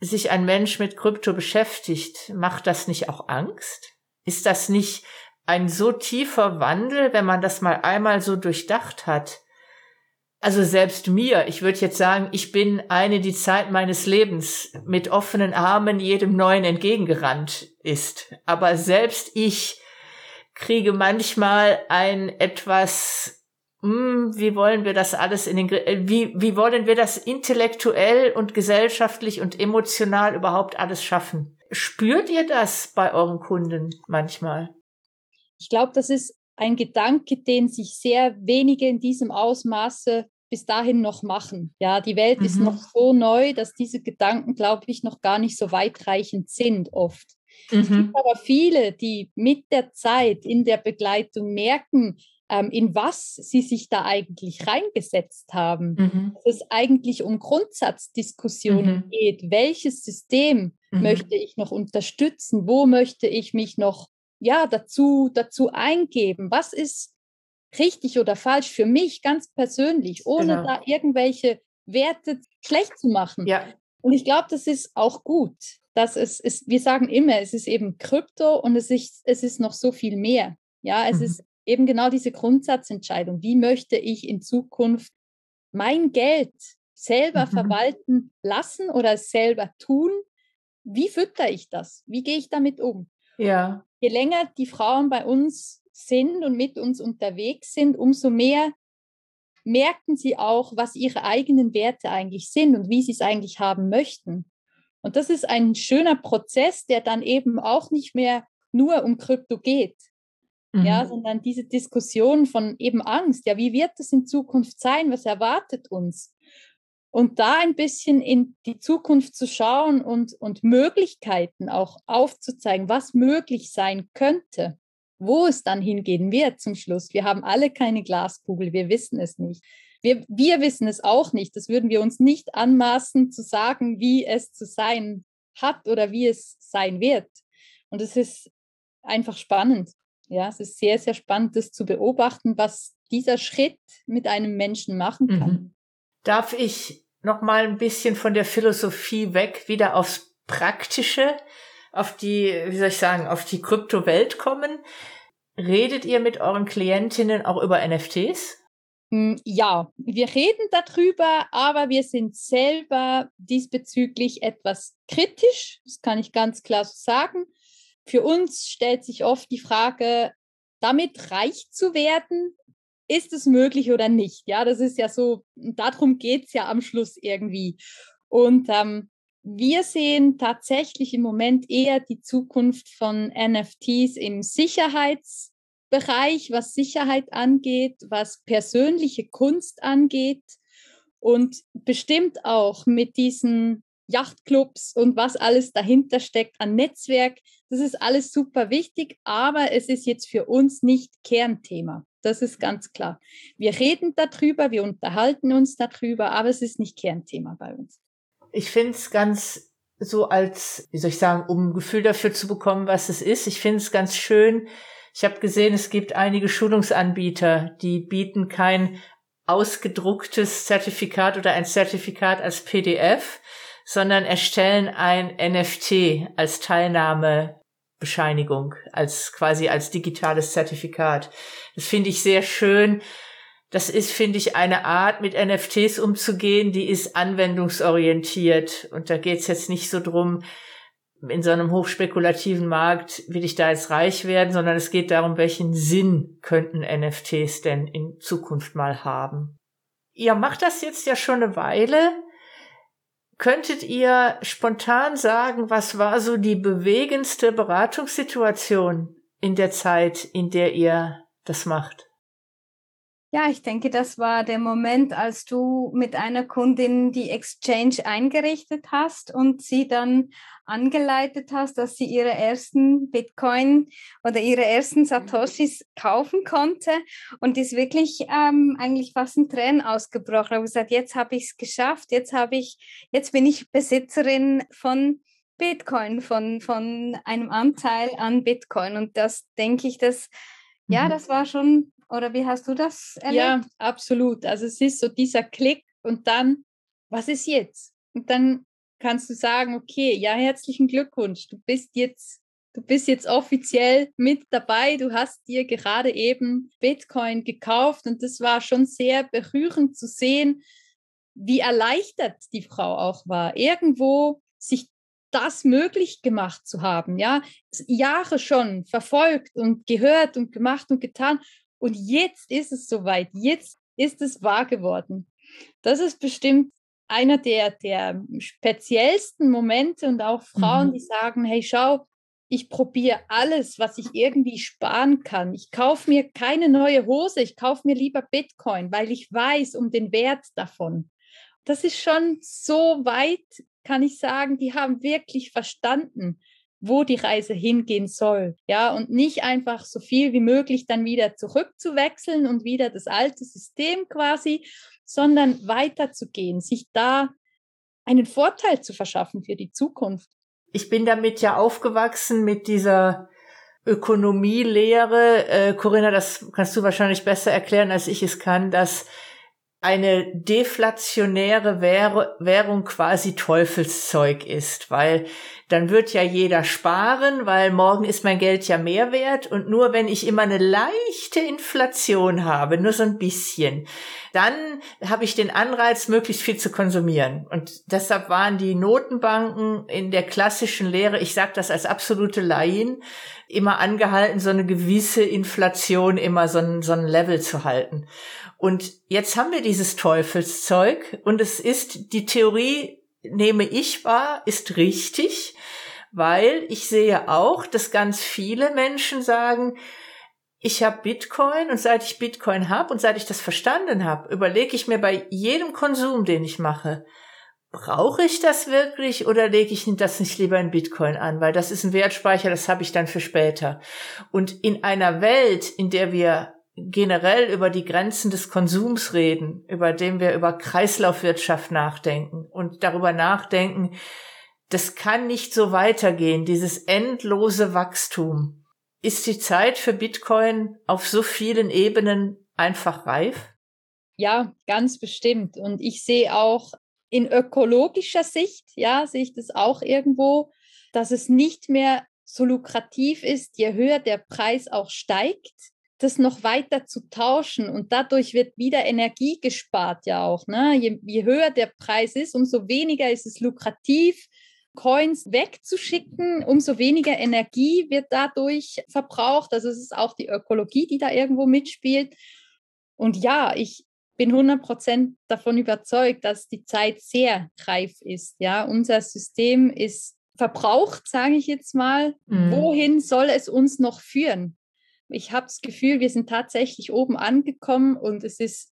sich ein Mensch mit Krypto beschäftigt, macht das nicht auch Angst? Ist das nicht ein so tiefer Wandel, wenn man das mal einmal so durchdacht hat. Also selbst mir, ich würde jetzt sagen, ich bin eine, die Zeit meines Lebens mit offenen Armen jedem Neuen entgegengerannt ist. Aber selbst ich kriege manchmal ein etwas, hm, wie wollen wir das alles in den, wie, wie wollen wir das intellektuell und gesellschaftlich und emotional überhaupt alles schaffen? Spürt ihr das bei euren Kunden manchmal? Ich glaube, das ist ein Gedanke, den sich sehr wenige in diesem Ausmaße bis dahin noch machen. Ja, die Welt mhm. ist noch so neu, dass diese Gedanken, glaube ich, noch gar nicht so weitreichend sind oft. Mhm. Es gibt aber viele, die mit der Zeit in der Begleitung merken, ähm, in was sie sich da eigentlich reingesetzt haben. Mhm. Dass es eigentlich um Grundsatzdiskussionen mhm. geht. Welches System mhm. möchte ich noch unterstützen? Wo möchte ich mich noch ja, dazu, dazu eingeben, was ist richtig oder falsch für mich ganz persönlich, ohne genau. da irgendwelche Werte schlecht zu machen. Ja. Und ich glaube, das ist auch gut. Dass es ist, wir sagen immer, es ist eben Krypto und es ist, es ist noch so viel mehr. Ja, es mhm. ist eben genau diese Grundsatzentscheidung. Wie möchte ich in Zukunft mein Geld selber mhm. verwalten lassen oder selber tun? Wie fütter ich das? Wie gehe ich damit um? Ja je länger die Frauen bei uns sind und mit uns unterwegs sind, umso mehr merken sie auch, was ihre eigenen Werte eigentlich sind und wie sie es eigentlich haben möchten. Und das ist ein schöner Prozess, der dann eben auch nicht mehr nur um Krypto geht, mhm. ja, sondern diese Diskussion von eben Angst, ja, wie wird es in Zukunft sein, was erwartet uns? Und da ein bisschen in die Zukunft zu schauen und, und Möglichkeiten auch aufzuzeigen, was möglich sein könnte, wo es dann hingehen wird zum Schluss. Wir haben alle keine Glaskugel, wir wissen es nicht. Wir, wir wissen es auch nicht. Das würden wir uns nicht anmaßen zu sagen, wie es zu sein hat oder wie es sein wird. Und es ist einfach spannend. Ja, es ist sehr, sehr spannend, das zu beobachten, was dieser Schritt mit einem Menschen machen kann. Mhm. Darf ich noch mal ein bisschen von der Philosophie weg, wieder aufs Praktische, auf die, wie soll ich sagen, auf die Kryptowelt kommen. Redet ihr mit euren Klientinnen auch über NFTs? Hm, ja, wir reden darüber, aber wir sind selber diesbezüglich etwas kritisch. Das kann ich ganz klar so sagen. Für uns stellt sich oft die Frage, damit reich zu werden, ist es möglich oder nicht? Ja, das ist ja so, darum geht es ja am Schluss irgendwie. Und ähm, wir sehen tatsächlich im Moment eher die Zukunft von NFTs im Sicherheitsbereich, was Sicherheit angeht, was persönliche Kunst angeht und bestimmt auch mit diesen Yachtclubs und was alles dahinter steckt an Netzwerk. Das ist alles super wichtig, aber es ist jetzt für uns nicht Kernthema. Das ist ganz klar. Wir reden darüber, wir unterhalten uns darüber, aber es ist nicht Kernthema bei uns. Ich finde es ganz so als, wie soll ich sagen, um ein Gefühl dafür zu bekommen, was es ist. Ich finde es ganz schön. Ich habe gesehen, es gibt einige Schulungsanbieter, die bieten kein ausgedrucktes Zertifikat oder ein Zertifikat als PDF, sondern erstellen ein NFT als Teilnahmebescheinigung, als quasi als digitales Zertifikat. Das finde ich sehr schön. Das ist, finde ich, eine Art, mit NFTs umzugehen, die ist anwendungsorientiert. Und da geht es jetzt nicht so drum, in so einem hochspekulativen Markt will ich da jetzt reich werden, sondern es geht darum, welchen Sinn könnten NFTs denn in Zukunft mal haben. Ihr macht das jetzt ja schon eine Weile. Könntet ihr spontan sagen, was war so die bewegendste Beratungssituation in der Zeit, in der ihr das macht? Ja, ich denke, das war der Moment, als du mit einer Kundin die Exchange eingerichtet hast und sie dann angeleitet hast, dass sie ihre ersten Bitcoin oder ihre ersten Satoshis kaufen konnte und ist wirklich ähm, eigentlich fast ein Tränen ausgebrochen. Habe gesagt, jetzt habe ich es geschafft, jetzt habe ich, jetzt bin ich Besitzerin von Bitcoin, von, von einem Anteil an Bitcoin. Und das denke ich, dass, ja, mhm. das war schon oder wie hast du das erlebt? Ja, absolut. Also es ist so dieser Klick und dann, was ist jetzt? Und dann kannst du sagen, okay, ja, herzlichen Glückwunsch, du bist jetzt, du bist jetzt offiziell mit dabei, du hast dir gerade eben Bitcoin gekauft und das war schon sehr berührend zu sehen, wie erleichtert die Frau auch war, irgendwo sich das möglich gemacht zu haben, ja, Jahre schon verfolgt und gehört und gemacht und getan und jetzt ist es soweit, jetzt ist es wahr geworden. Das ist bestimmt einer der, der speziellsten Momente und auch Frauen, mhm. die sagen, hey, schau, ich probiere alles, was ich irgendwie sparen kann. Ich kaufe mir keine neue Hose, ich kaufe mir lieber Bitcoin, weil ich weiß um den Wert davon. Das ist schon so weit, kann ich sagen, die haben wirklich verstanden, wo die Reise hingehen soll. Ja, und nicht einfach so viel wie möglich dann wieder zurückzuwechseln und wieder das alte System quasi, sondern weiterzugehen, sich da einen Vorteil zu verschaffen für die Zukunft. Ich bin damit ja aufgewachsen mit dieser Ökonomielehre. Äh, Corinna, das kannst du wahrscheinlich besser erklären, als ich es kann, dass eine deflationäre Währung quasi Teufelszeug ist, weil dann wird ja jeder sparen, weil morgen ist mein Geld ja mehr wert und nur wenn ich immer eine leichte Inflation habe, nur so ein bisschen, dann habe ich den Anreiz, möglichst viel zu konsumieren. Und deshalb waren die Notenbanken in der klassischen Lehre, ich sage das als absolute Laien, immer angehalten, so eine gewisse Inflation immer so ein, so ein Level zu halten. Und jetzt haben wir dieses Teufelszeug und es ist, die Theorie nehme ich wahr, ist richtig, weil ich sehe auch, dass ganz viele Menschen sagen, ich habe Bitcoin und seit ich Bitcoin habe und seit ich das verstanden habe, überlege ich mir bei jedem Konsum, den ich mache, brauche ich das wirklich oder lege ich das nicht lieber in Bitcoin an, weil das ist ein Wertspeicher, das habe ich dann für später. Und in einer Welt, in der wir generell über die Grenzen des Konsums reden, über dem wir über Kreislaufwirtschaft nachdenken und darüber nachdenken, das kann nicht so weitergehen, dieses endlose Wachstum. Ist die Zeit für Bitcoin auf so vielen Ebenen einfach reif? Ja, ganz bestimmt. Und ich sehe auch in ökologischer Sicht, ja, sehe ich das auch irgendwo, dass es nicht mehr so lukrativ ist, je höher der Preis auch steigt, das noch weiter zu tauschen und dadurch wird wieder Energie gespart ja auch. Ne? Je, je höher der Preis ist, umso weniger ist es lukrativ, Coins wegzuschicken, umso weniger Energie wird dadurch verbraucht. Also es ist auch die Ökologie, die da irgendwo mitspielt. Und ja, ich bin 100% davon überzeugt, dass die Zeit sehr reif ist. Ja, unser System ist verbraucht, sage ich jetzt mal. Mhm. Wohin soll es uns noch führen? Ich habe das Gefühl, wir sind tatsächlich oben angekommen und es ist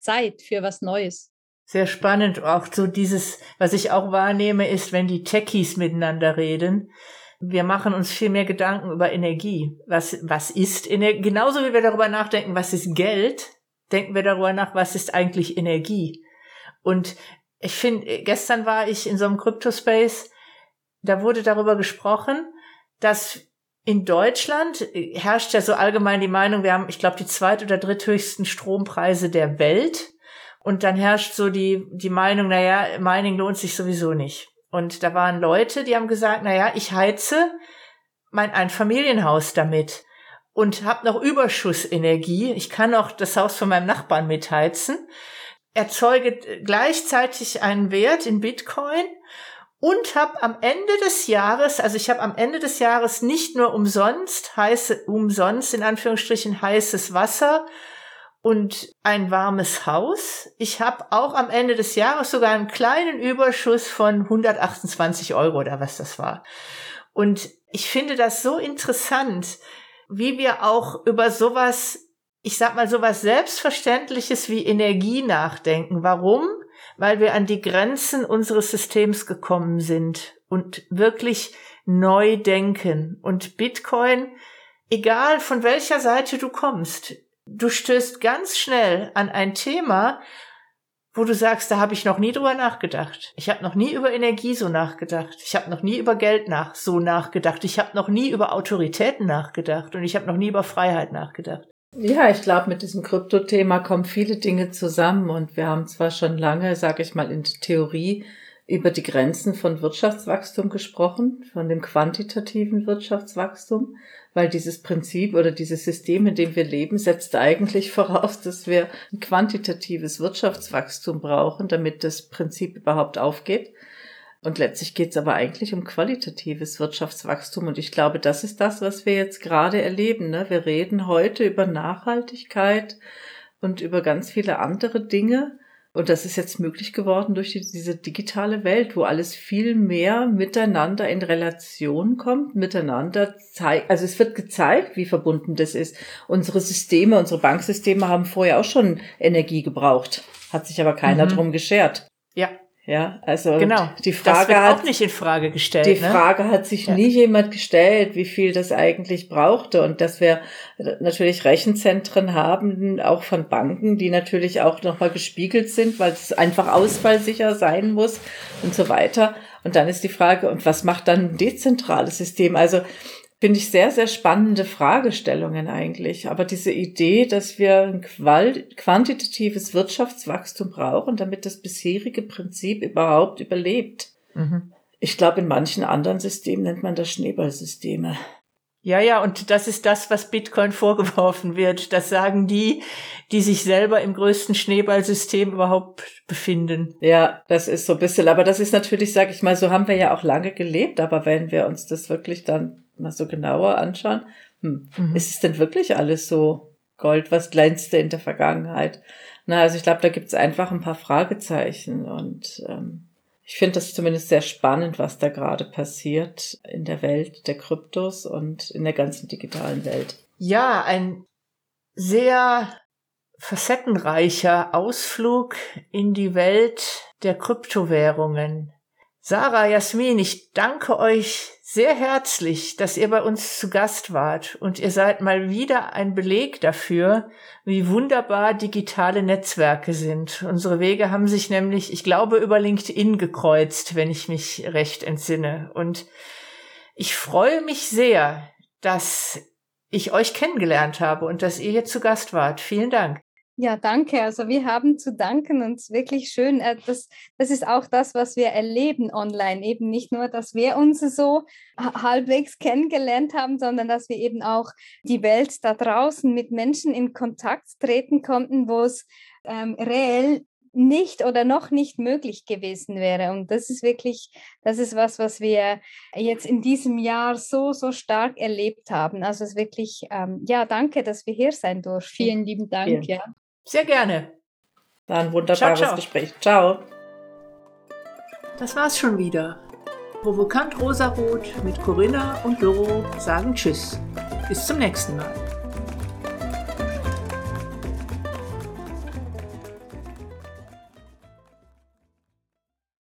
Zeit für was Neues. Sehr spannend. Auch so dieses, was ich auch wahrnehme, ist, wenn die Techies miteinander reden. Wir machen uns viel mehr Gedanken über Energie. Was, was ist Energie? Genauso wie wir darüber nachdenken, was ist Geld, denken wir darüber nach, was ist eigentlich Energie. Und ich finde, gestern war ich in so einem Crypto-Space, da wurde darüber gesprochen, dass in Deutschland äh, herrscht ja so allgemein die Meinung, wir haben, ich glaube, die zweit- oder dritthöchsten Strompreise der Welt. Und dann herrscht so die, die Meinung, naja, Mining lohnt sich sowieso nicht. Und da waren Leute, die haben gesagt, na ja, ich heize mein Einfamilienhaus damit und habe noch Überschussenergie. Ich kann auch das Haus von meinem Nachbarn mitheizen, erzeuge gleichzeitig einen Wert in Bitcoin und habe am Ende des Jahres, also ich habe am Ende des Jahres nicht nur umsonst heiße umsonst in Anführungsstrichen heißes Wasser und ein warmes Haus. Ich habe auch am Ende des Jahres sogar einen kleinen Überschuss von 128 Euro oder was das war. Und ich finde das so interessant, wie wir auch über sowas, ich sag mal sowas Selbstverständliches wie Energie nachdenken. Warum? Weil wir an die Grenzen unseres Systems gekommen sind und wirklich neu denken. Und Bitcoin, egal von welcher Seite du kommst, du stößt ganz schnell an ein Thema, wo du sagst, da habe ich noch nie drüber nachgedacht. Ich habe noch nie über Energie so nachgedacht. Ich habe noch nie über Geld nach so nachgedacht. Ich habe noch nie über Autoritäten nachgedacht und ich habe noch nie über Freiheit nachgedacht. Ja, ich glaube, mit diesem Kryptothema kommen viele Dinge zusammen und wir haben zwar schon lange, sage ich mal, in der Theorie über die Grenzen von Wirtschaftswachstum gesprochen, von dem quantitativen Wirtschaftswachstum, weil dieses Prinzip oder dieses System, in dem wir leben, setzt eigentlich voraus, dass wir ein quantitatives Wirtschaftswachstum brauchen, damit das Prinzip überhaupt aufgeht. Und letztlich geht es aber eigentlich um qualitatives Wirtschaftswachstum. Und ich glaube, das ist das, was wir jetzt gerade erleben. Ne? Wir reden heute über Nachhaltigkeit und über ganz viele andere Dinge. Und das ist jetzt möglich geworden durch die, diese digitale Welt, wo alles viel mehr miteinander in Relation kommt, miteinander zeigt. Also es wird gezeigt, wie verbunden das ist. Unsere Systeme, unsere Banksysteme haben vorher auch schon Energie gebraucht, hat sich aber keiner mhm. drum geschert. Ja. Ja, also genau. die Frage hat auch nicht in Frage gestellt. Die ne? Frage hat sich ja. nie jemand gestellt, wie viel das eigentlich brauchte und dass wir natürlich Rechenzentren haben, auch von Banken, die natürlich auch nochmal gespiegelt sind, weil es einfach ausfallsicher sein muss und so weiter. Und dann ist die Frage, und was macht dann ein dezentrales System? Also finde ich sehr, sehr spannende Fragestellungen eigentlich. Aber diese Idee, dass wir ein quantitatives Wirtschaftswachstum brauchen, damit das bisherige Prinzip überhaupt überlebt. Mhm. Ich glaube, in manchen anderen Systemen nennt man das Schneeballsysteme. Ja, ja, und das ist das, was Bitcoin vorgeworfen wird. Das sagen die, die sich selber im größten Schneeballsystem überhaupt befinden. Ja, das ist so ein bisschen, aber das ist natürlich, sag ich mal, so haben wir ja auch lange gelebt, aber wenn wir uns das wirklich dann mal so genauer anschauen, hm, mhm. ist es denn wirklich alles so Gold, was glänzte in der Vergangenheit? Na, also ich glaube, da gibt es einfach ein paar Fragezeichen und ähm, ich finde das zumindest sehr spannend, was da gerade passiert in der Welt der Kryptos und in der ganzen digitalen Welt. Ja, ein sehr facettenreicher Ausflug in die Welt der Kryptowährungen. Sarah, Jasmin, ich danke euch sehr herzlich, dass ihr bei uns zu Gast wart und ihr seid mal wieder ein Beleg dafür, wie wunderbar digitale Netzwerke sind. Unsere Wege haben sich nämlich, ich glaube, über LinkedIn gekreuzt, wenn ich mich recht entsinne. Und ich freue mich sehr, dass ich euch kennengelernt habe und dass ihr hier zu Gast wart. Vielen Dank. Ja, danke. Also wir haben zu danken und es ist wirklich schön. Äh, das, das ist auch das, was wir erleben online. Eben nicht nur, dass wir uns so halbwegs kennengelernt haben, sondern dass wir eben auch die Welt da draußen mit Menschen in Kontakt treten konnten, wo es ähm, reell nicht oder noch nicht möglich gewesen wäre. Und das ist wirklich, das ist was, was wir jetzt in diesem Jahr so, so stark erlebt haben. Also es ist wirklich, ähm, ja, danke, dass wir hier sein durften. Vielen lieben Dank, Vielen. ja. Sehr gerne. War ein wunderbares ciao, ciao. Gespräch. Ciao. Das war's schon wieder. Provokant Rosarot mit Corinna und Doro sagen Tschüss. Bis zum nächsten Mal.